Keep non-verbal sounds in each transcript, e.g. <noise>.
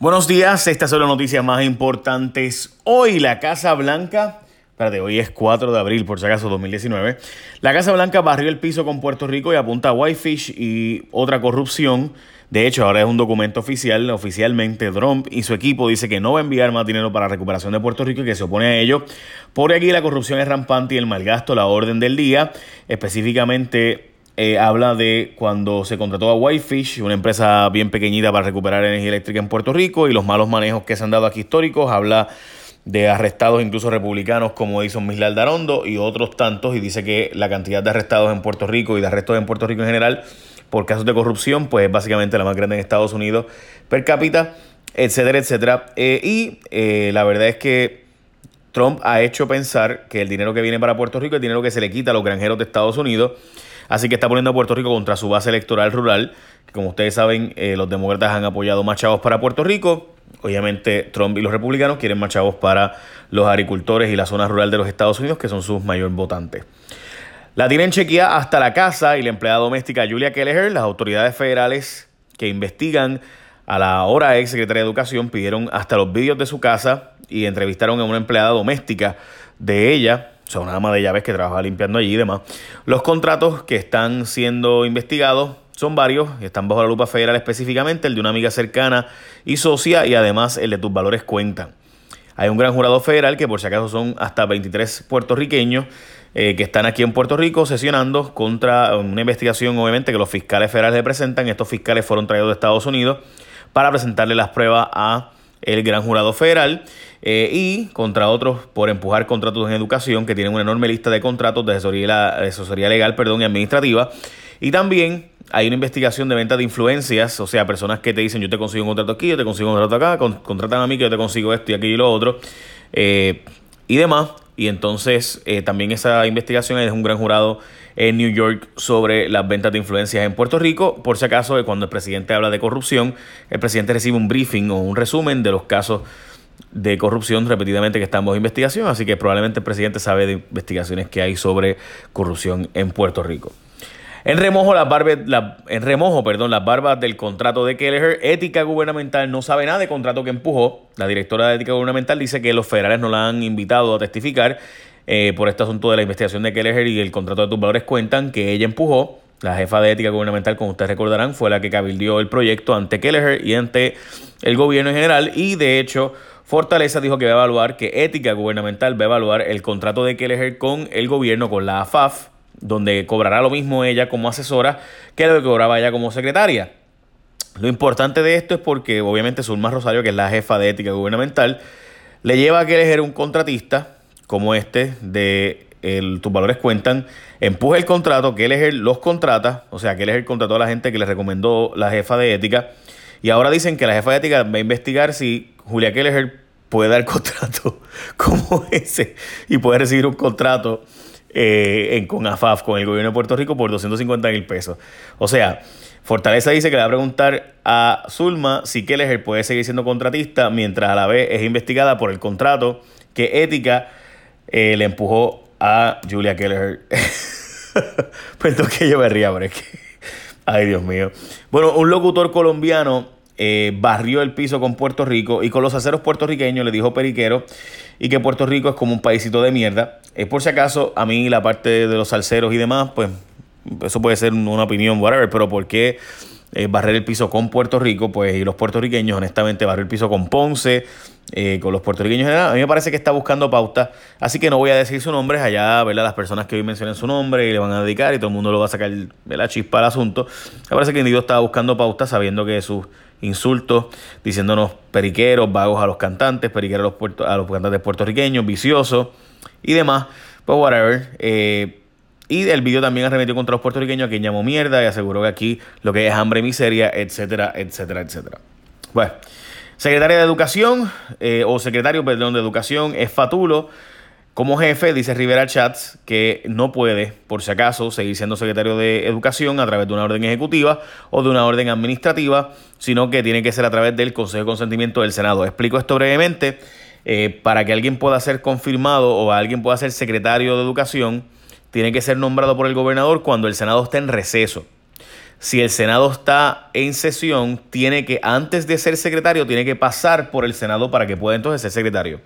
Buenos días, estas son las noticias más importantes. Hoy la Casa Blanca, espérate, hoy es 4 de abril por si acaso 2019, la Casa Blanca barrió el piso con Puerto Rico y apunta a Whitefish y otra corrupción. De hecho, ahora es un documento oficial, oficialmente Trump y su equipo dice que no va a enviar más dinero para la recuperación de Puerto Rico y que se opone a ello. Por aquí la corrupción es rampante y el malgasto, la orden del día, específicamente eh, habla de cuando se contrató a Whitefish, una empresa bien pequeñita para recuperar energía eléctrica en Puerto Rico, y los malos manejos que se han dado aquí históricos. Habla de arrestados incluso republicanos como Edison Mislar Darondo y otros tantos, y dice que la cantidad de arrestados en Puerto Rico y de arrestos en Puerto Rico en general por casos de corrupción, pues es básicamente la más grande en Estados Unidos per cápita, etcétera, etcétera. Eh, y eh, la verdad es que Trump ha hecho pensar que el dinero que viene para Puerto Rico es dinero que se le quita a los granjeros de Estados Unidos Así que está poniendo a Puerto Rico contra su base electoral rural. Que como ustedes saben, eh, los demócratas han apoyado más chavos para Puerto Rico. Obviamente Trump y los republicanos quieren más chavos para los agricultores y la zona rural de los Estados Unidos, que son sus mayores votantes. La tienen chequeada hasta la casa y la empleada doméstica Julia Kelleher, las autoridades federales que investigan a la hora ex secretaria de Educación pidieron hasta los vídeos de su casa y entrevistaron a una empleada doméstica de ella o sea, una dama de llaves que trabaja limpiando allí y demás. Los contratos que están siendo investigados son varios, están bajo la lupa federal específicamente, el de una amiga cercana y socia y además el de tus valores cuentan. Hay un gran jurado federal que por si acaso son hasta 23 puertorriqueños eh, que están aquí en Puerto Rico sesionando contra una investigación obviamente que los fiscales federales representan. Estos fiscales fueron traídos de Estados Unidos para presentarle las pruebas a el gran jurado federal eh, y contra otros por empujar contratos en educación que tienen una enorme lista de contratos de asesoría, legal perdón, y administrativa. Y también hay una investigación de venta de influencias, o sea, personas que te dicen yo te consigo un contrato aquí, yo te consigo un contrato acá, contratan a mí que yo te consigo esto y aquí y lo otro, eh, y demás. Y entonces eh, también esa investigación es un gran jurado en New York sobre las ventas de influencias en Puerto Rico. Por si acaso, cuando el presidente habla de corrupción, el presidente recibe un briefing o un resumen de los casos de corrupción repetidamente que estamos en investigación, así que probablemente el presidente sabe de investigaciones que hay sobre corrupción en Puerto Rico. En remojo, las barbas, en remojo, perdón, las barbas del contrato de Kelleher, Ética Gubernamental no sabe nada de contrato que empujó. La directora de Ética Gubernamental dice que los federales no la han invitado a testificar eh, por este asunto de la investigación de Kelleher y el contrato de tus valores cuentan que ella empujó. La jefa de ética gubernamental, como ustedes recordarán, fue la que cabildió el proyecto ante Kelleher y ante el gobierno en general. Y de hecho, Fortaleza dijo que va a evaluar, que ética gubernamental va a evaluar el contrato de Kelleher con el gobierno, con la AFAF, donde cobrará lo mismo ella como asesora que lo que cobraba ella como secretaria. Lo importante de esto es porque obviamente Zulma Rosario, que es la jefa de ética gubernamental, le lleva a Kelleher un contratista como este de tus valores cuentan, empuja el contrato, que él los contrata, o sea, que él es el a la gente que le recomendó la jefa de ética, y ahora dicen que la jefa de ética va a investigar si Julia Kelleher puede dar <laughs> contrato como ese y puede recibir un contrato eh, en, con AFAF, con el gobierno de Puerto Rico, por 250 mil pesos. O sea, Fortaleza dice que le va a preguntar a Zulma si Kelleher puede seguir siendo contratista mientras a la vez es investigada por el contrato que Ética eh, le empujó a Julia Kelleher. <laughs> Perdón que yo me ría, pero es que... Ay, Dios mío. Bueno, un locutor colombiano eh, barrió el piso con Puerto Rico y con los aceros puertorriqueños le dijo Periquero y que Puerto Rico es como un paísito de mierda. Es por si acaso, a mí la parte de los salseros y demás, pues eso puede ser una opinión, whatever, pero ¿por qué eh, barrer el piso con Puerto Rico? Pues y los puertorriqueños, honestamente, barrer el piso con Ponce, eh, con los puertorriqueños A mí me parece que está buscando pauta, así que no voy a decir su nombre, allá ¿verdad? las personas que hoy mencionen su nombre y le van a dedicar y todo el mundo lo va a sacar de la chispa al asunto. Me parece que el individuo estaba buscando pauta sabiendo que sus insultos, diciéndonos periqueros, vagos a los cantantes, periqueros a los, a los cantantes puertorriqueños, viciosos y demás. Pues whatever. Eh, y el video también arremetió contra los puertorriqueños, a quien llamó mierda y aseguró que aquí lo que es hambre, miseria, etcétera, etcétera, etcétera. Bueno, secretaria de Educación, eh, o secretario, perdón, de Educación es Fatulo. Como jefe, dice Rivera Chats que no puede, por si acaso, seguir siendo secretario de Educación a través de una orden ejecutiva o de una orden administrativa, sino que tiene que ser a través del Consejo de Consentimiento del Senado. Explico esto brevemente. Eh, para que alguien pueda ser confirmado o alguien pueda ser secretario de Educación, tiene que ser nombrado por el gobernador cuando el Senado esté en receso. Si el Senado está en sesión, tiene que, antes de ser secretario, tiene que pasar por el Senado para que pueda entonces ser secretario.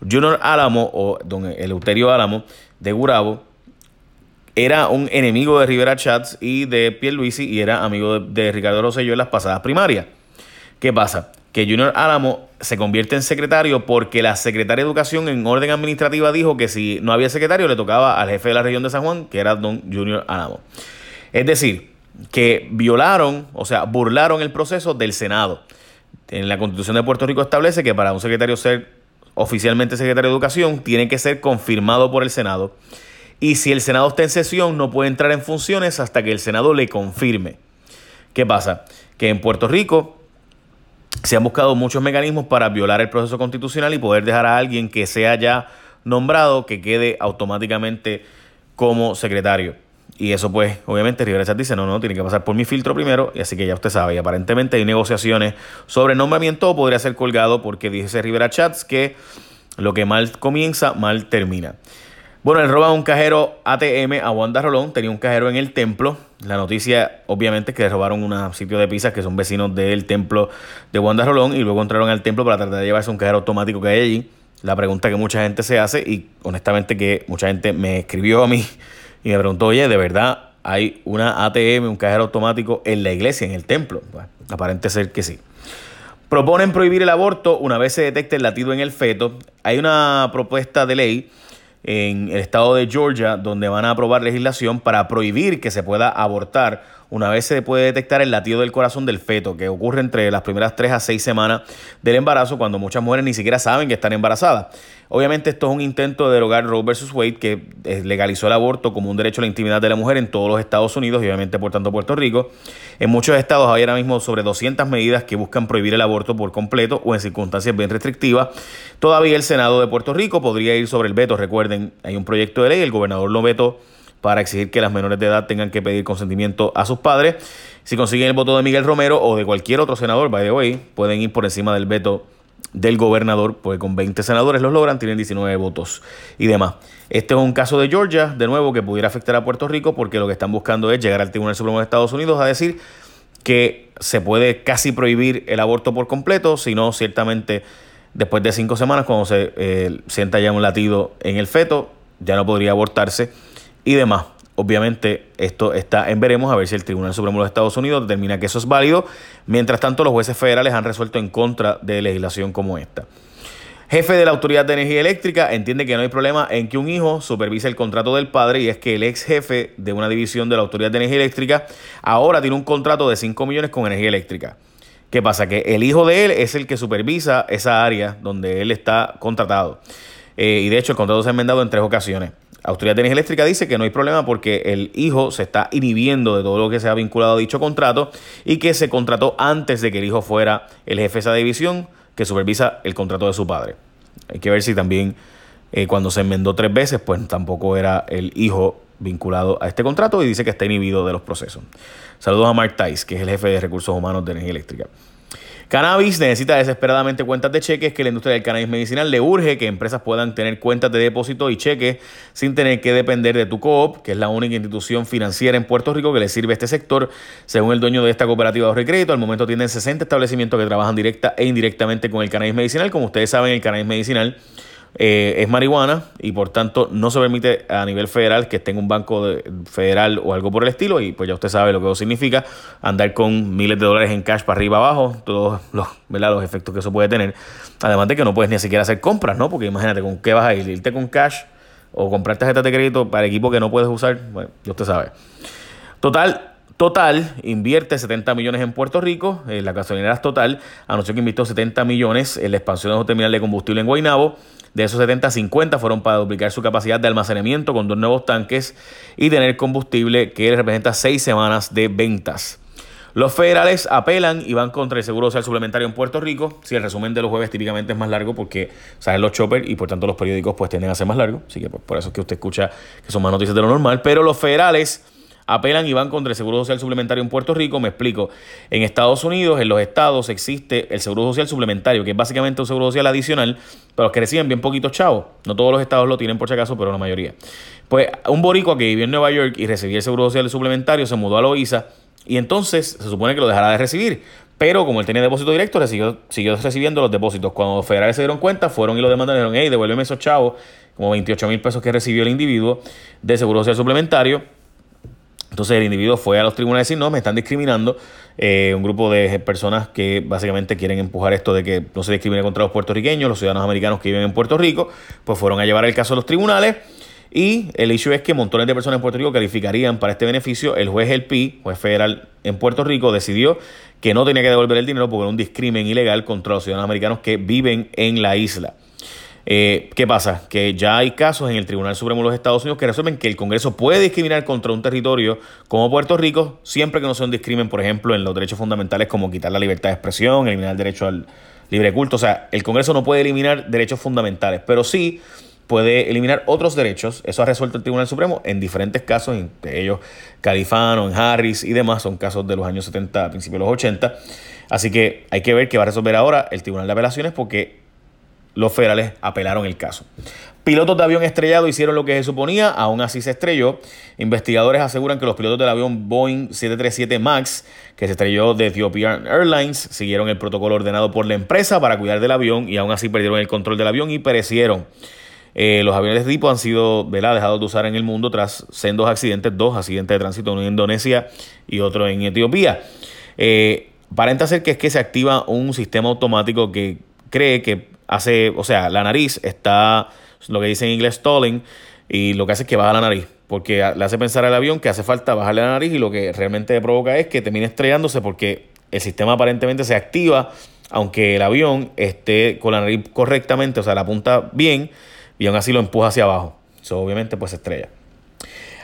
Junior Álamo, o don Eleuterio Álamo, de Gurabo, era un enemigo de Rivera Chats y de Pierluisi y era amigo de, Ricardo Rosselló en las pasadas primarias. ¿Qué pasa? Que Junior Álamo se convierte en secretario porque la secretaria de Educación en orden administrativa dijo que si no había secretario le tocaba al jefe de la región de San Juan, que era don Junior Álamo. Es decir, que violaron, o sea, burlaron el proceso del Senado. En la Constitución de Puerto Rico establece que para un secretario ser oficialmente secretario de Educación tiene que ser confirmado por el Senado. Y si el Senado está en sesión, no puede entrar en funciones hasta que el Senado le confirme. ¿Qué pasa? Que en Puerto Rico se han buscado muchos mecanismos para violar el proceso constitucional y poder dejar a alguien que sea ya nombrado que quede automáticamente como secretario. Y eso pues, obviamente, Rivera Chat dice, no, no, tiene que pasar por mi filtro primero, y así que ya usted sabe, y aparentemente hay negociaciones sobre nombramiento, podría ser colgado porque dice Rivera Chats que lo que mal comienza, mal termina. Bueno, le roban un cajero ATM a Wanda Rolón, tenía un cajero en el templo. La noticia, obviamente, es que le robaron un sitio de pizzas que son vecinos del templo de Wanda Rolón y luego entraron al templo para tratar de llevarse un cajero automático que hay allí. La pregunta que mucha gente se hace y honestamente que mucha gente me escribió a mí y me preguntó, oye, ¿de verdad hay una ATM, un cajero automático en la iglesia, en el templo? Bueno, aparente ser que sí. Proponen prohibir el aborto una vez se detecte el latido en el feto. Hay una propuesta de ley en el estado de Georgia donde van a aprobar legislación para prohibir que se pueda abortar una vez se puede detectar el latido del corazón del feto, que ocurre entre las primeras 3 a 6 semanas del embarazo, cuando muchas mujeres ni siquiera saben que están embarazadas. Obviamente esto es un intento de derogar Roe vs. Wade, que eh, legalizó el aborto como un derecho a la intimidad de la mujer en todos los Estados Unidos y obviamente por tanto Puerto Rico. En muchos estados hay ahora mismo sobre 200 medidas que buscan prohibir el aborto por completo o en circunstancias bien restrictivas. Todavía el Senado de Puerto Rico podría ir sobre el veto. Recuerden, hay un proyecto de ley, el gobernador lo vetó para exigir que las menores de edad tengan que pedir consentimiento a sus padres. Si consiguen el voto de Miguel Romero o de cualquier otro senador, by the way, pueden ir por encima del veto del gobernador, porque con 20 senadores los logran, tienen 19 votos y demás. Este es un caso de Georgia, de nuevo, que pudiera afectar a Puerto Rico, porque lo que están buscando es llegar al Tribunal Supremo de Estados Unidos a decir que se puede casi prohibir el aborto por completo, sino ciertamente después de cinco semanas, cuando se eh, sienta ya un latido en el feto, ya no podría abortarse y demás. Obviamente esto está en veremos a ver si el Tribunal Supremo de los Estados Unidos determina que eso es válido. Mientras tanto, los jueces federales han resuelto en contra de legislación como esta. Jefe de la Autoridad de Energía Eléctrica entiende que no hay problema en que un hijo supervise el contrato del padre y es que el ex jefe de una división de la Autoridad de Energía Eléctrica ahora tiene un contrato de 5 millones con energía eléctrica. ¿Qué pasa? Que el hijo de él es el que supervisa esa área donde él está contratado. Eh, y de hecho el contrato se ha enmendado en tres ocasiones. Autoridad de Energía Eléctrica dice que no hay problema porque el hijo se está inhibiendo de todo lo que se ha vinculado a dicho contrato y que se contrató antes de que el hijo fuera el jefe de esa división que supervisa el contrato de su padre. Hay que ver si también eh, cuando se enmendó tres veces, pues tampoco era el hijo vinculado a este contrato y dice que está inhibido de los procesos. Saludos a Mark Tice, que es el jefe de recursos humanos de energía eléctrica. Cannabis necesita desesperadamente cuentas de cheques que la industria del cannabis medicinal le urge que empresas puedan tener cuentas de depósito y cheques sin tener que depender de tu coop, que es la única institución financiera en Puerto Rico que le sirve a este sector. Según el dueño de esta cooperativa de crédito, al momento tienen 60 establecimientos que trabajan directa e indirectamente con el cannabis medicinal. Como ustedes saben, el cannabis medicinal eh, es marihuana y por tanto no se permite a nivel federal que esté un banco federal o algo por el estilo y pues ya usted sabe lo que eso significa andar con miles de dólares en cash para arriba abajo, todos los, los efectos que eso puede tener. Además de que no puedes ni siquiera hacer compras, ¿no? Porque imagínate con qué vas a ir, irte con cash o comprar tarjetas de crédito para equipo que no puedes usar, bueno, ya usted sabe. Total, Total invierte 70 millones en Puerto Rico, en la gasolinera Total anunció que invirtió 70 millones en la expansión de un terminal de combustible en Guaynabo. De esos 70, 50 fueron para duplicar su capacidad de almacenamiento con dos nuevos tanques y tener combustible que representa seis semanas de ventas. Los federales apelan y van contra el Seguro Social Suplementario en Puerto Rico. Si el resumen de los jueves típicamente es más largo porque salen los choppers y por tanto los periódicos pues tienden a ser más largos. Así que pues, por eso es que usted escucha que son más noticias de lo normal. Pero los federales apelan y van contra el Seguro Social Suplementario en Puerto Rico. Me explico. En Estados Unidos, en los estados, existe el Seguro Social Suplementario, que es básicamente un seguro social adicional para los que reciben bien poquitos chavos. No todos los estados lo tienen por si acaso, pero la mayoría. Pues un boricua que vivió en Nueva York y recibía el Seguro Social Suplementario se mudó a Loíza y entonces se supone que lo dejará de recibir. Pero como él tenía depósito directo, siguió, recibiendo los depósitos. Cuando los federales se dieron cuenta, fueron y lo demandaron dijeron, hey, devuélveme esos chavos, como 28 mil pesos que recibió el individuo de seguro social suplementario. Entonces el individuo fue a los tribunales a decir, no, me están discriminando. Eh, un grupo de personas que básicamente quieren empujar esto de que no se discrimine contra los puertorriqueños, los ciudadanos americanos que viven en Puerto Rico, pues fueron a llevar el caso a los tribunales. Y el hecho es que montones de personas en Puerto Rico calificarían para este beneficio. El juez El Pi, juez federal en Puerto Rico, decidió que no tenía que devolver el dinero porque era un discrimen ilegal contra los ciudadanos americanos que viven en la isla. Eh, ¿Qué pasa? Que ya hay casos en el Tribunal Supremo de los Estados Unidos que resuelven que el Congreso puede discriminar contra un territorio como Puerto Rico siempre que no sea un discrimen, por ejemplo, en los derechos fundamentales como quitar la libertad de expresión, eliminar el derecho al libre culto. O sea, el Congreso no puede eliminar derechos fundamentales, pero sí puede eliminar otros derechos. Eso ha resuelto el Tribunal Supremo en diferentes casos, entre ellos Califano, en Harris y demás. Son casos de los años 70, principios de los 80. Así que hay que ver qué va a resolver ahora el Tribunal de Apelaciones porque los federales apelaron el caso. Pilotos de avión estrellado hicieron lo que se suponía, aún así se estrelló. Investigadores aseguran que los pilotos del avión Boeing 737 MAX, que se estrelló de Ethiopian Airlines, siguieron el protocolo ordenado por la empresa para cuidar del avión y aún así perdieron el control del avión y perecieron. Eh, los aviones de tipo han sido dejados de usar en el mundo tras sendos accidentes, dos accidentes de tránsito, uno en Indonesia y otro en Etiopía. Eh, ser que es que se activa un sistema automático que cree que hace, o sea, la nariz está, lo que dice en inglés stalling, y lo que hace es que baja la nariz, porque le hace pensar al avión que hace falta bajarle la nariz y lo que realmente provoca es que termine estrellándose porque el sistema aparentemente se activa, aunque el avión esté con la nariz correctamente, o sea, la punta bien, y aún así lo empuja hacia abajo. Eso obviamente pues estrella.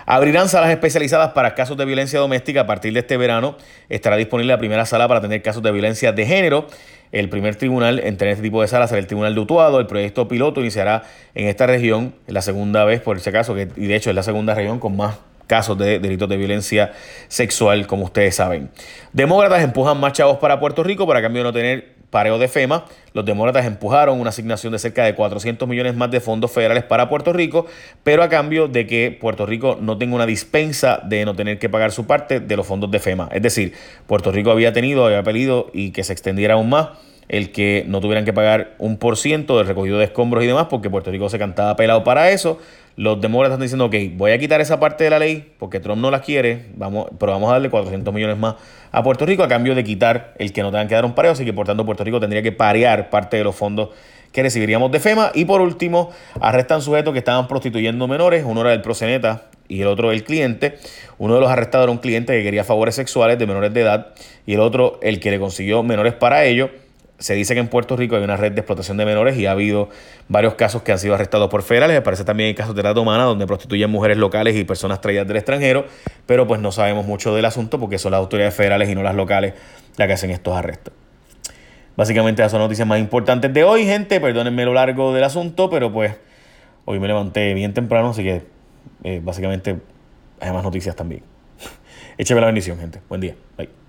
Abrirán salas especializadas para casos de violencia doméstica a partir de este verano. Estará disponible la primera sala para atender casos de violencia de género. El primer tribunal en tener este tipo de salas será el Tribunal de Utuado. El proyecto piloto iniciará en esta región, la segunda vez por ese caso, y de hecho es la segunda región con más casos de delitos de violencia sexual, como ustedes saben. Demócratas empujan más chavos para Puerto Rico para cambio de no tener pareo de FEMA. Los demócratas empujaron una asignación de cerca de 400 millones más de fondos federales para Puerto Rico, pero a cambio de que Puerto Rico no tenga una dispensa de no tener que pagar su parte de los fondos de FEMA. Es decir, Puerto Rico había tenido, había pedido y que se extendiera aún más el que no tuvieran que pagar un por ciento del recogido de escombros y demás, porque Puerto Rico se cantaba pelado para eso. Los demócratas están diciendo, ok, voy a quitar esa parte de la ley porque Trump no la quiere, vamos, pero vamos a darle 400 millones más a Puerto Rico a cambio de quitar el que no tengan que dar un pareo, así que por tanto Puerto Rico tendría que parear parte de los fondos que recibiríamos de FEMA. Y por último, arrestan sujetos que estaban prostituyendo menores, uno era el proseneta y el otro el cliente. Uno de los arrestados era un cliente que quería favores sexuales de menores de edad y el otro el que le consiguió menores para ello se dice que en Puerto Rico hay una red de explotación de menores y ha habido varios casos que han sido arrestados por federales. Me parece también hay casos de trata humana donde prostituyen mujeres locales y personas traídas del extranjero, pero pues no sabemos mucho del asunto porque son las autoridades federales y no las locales las que hacen estos arrestos. Básicamente esas son las noticias más importantes de hoy, gente. Perdónenme lo largo del asunto, pero pues hoy me levanté bien temprano, así que eh, básicamente hay más noticias también. <laughs> Écheme la bendición, gente. Buen día. Bye.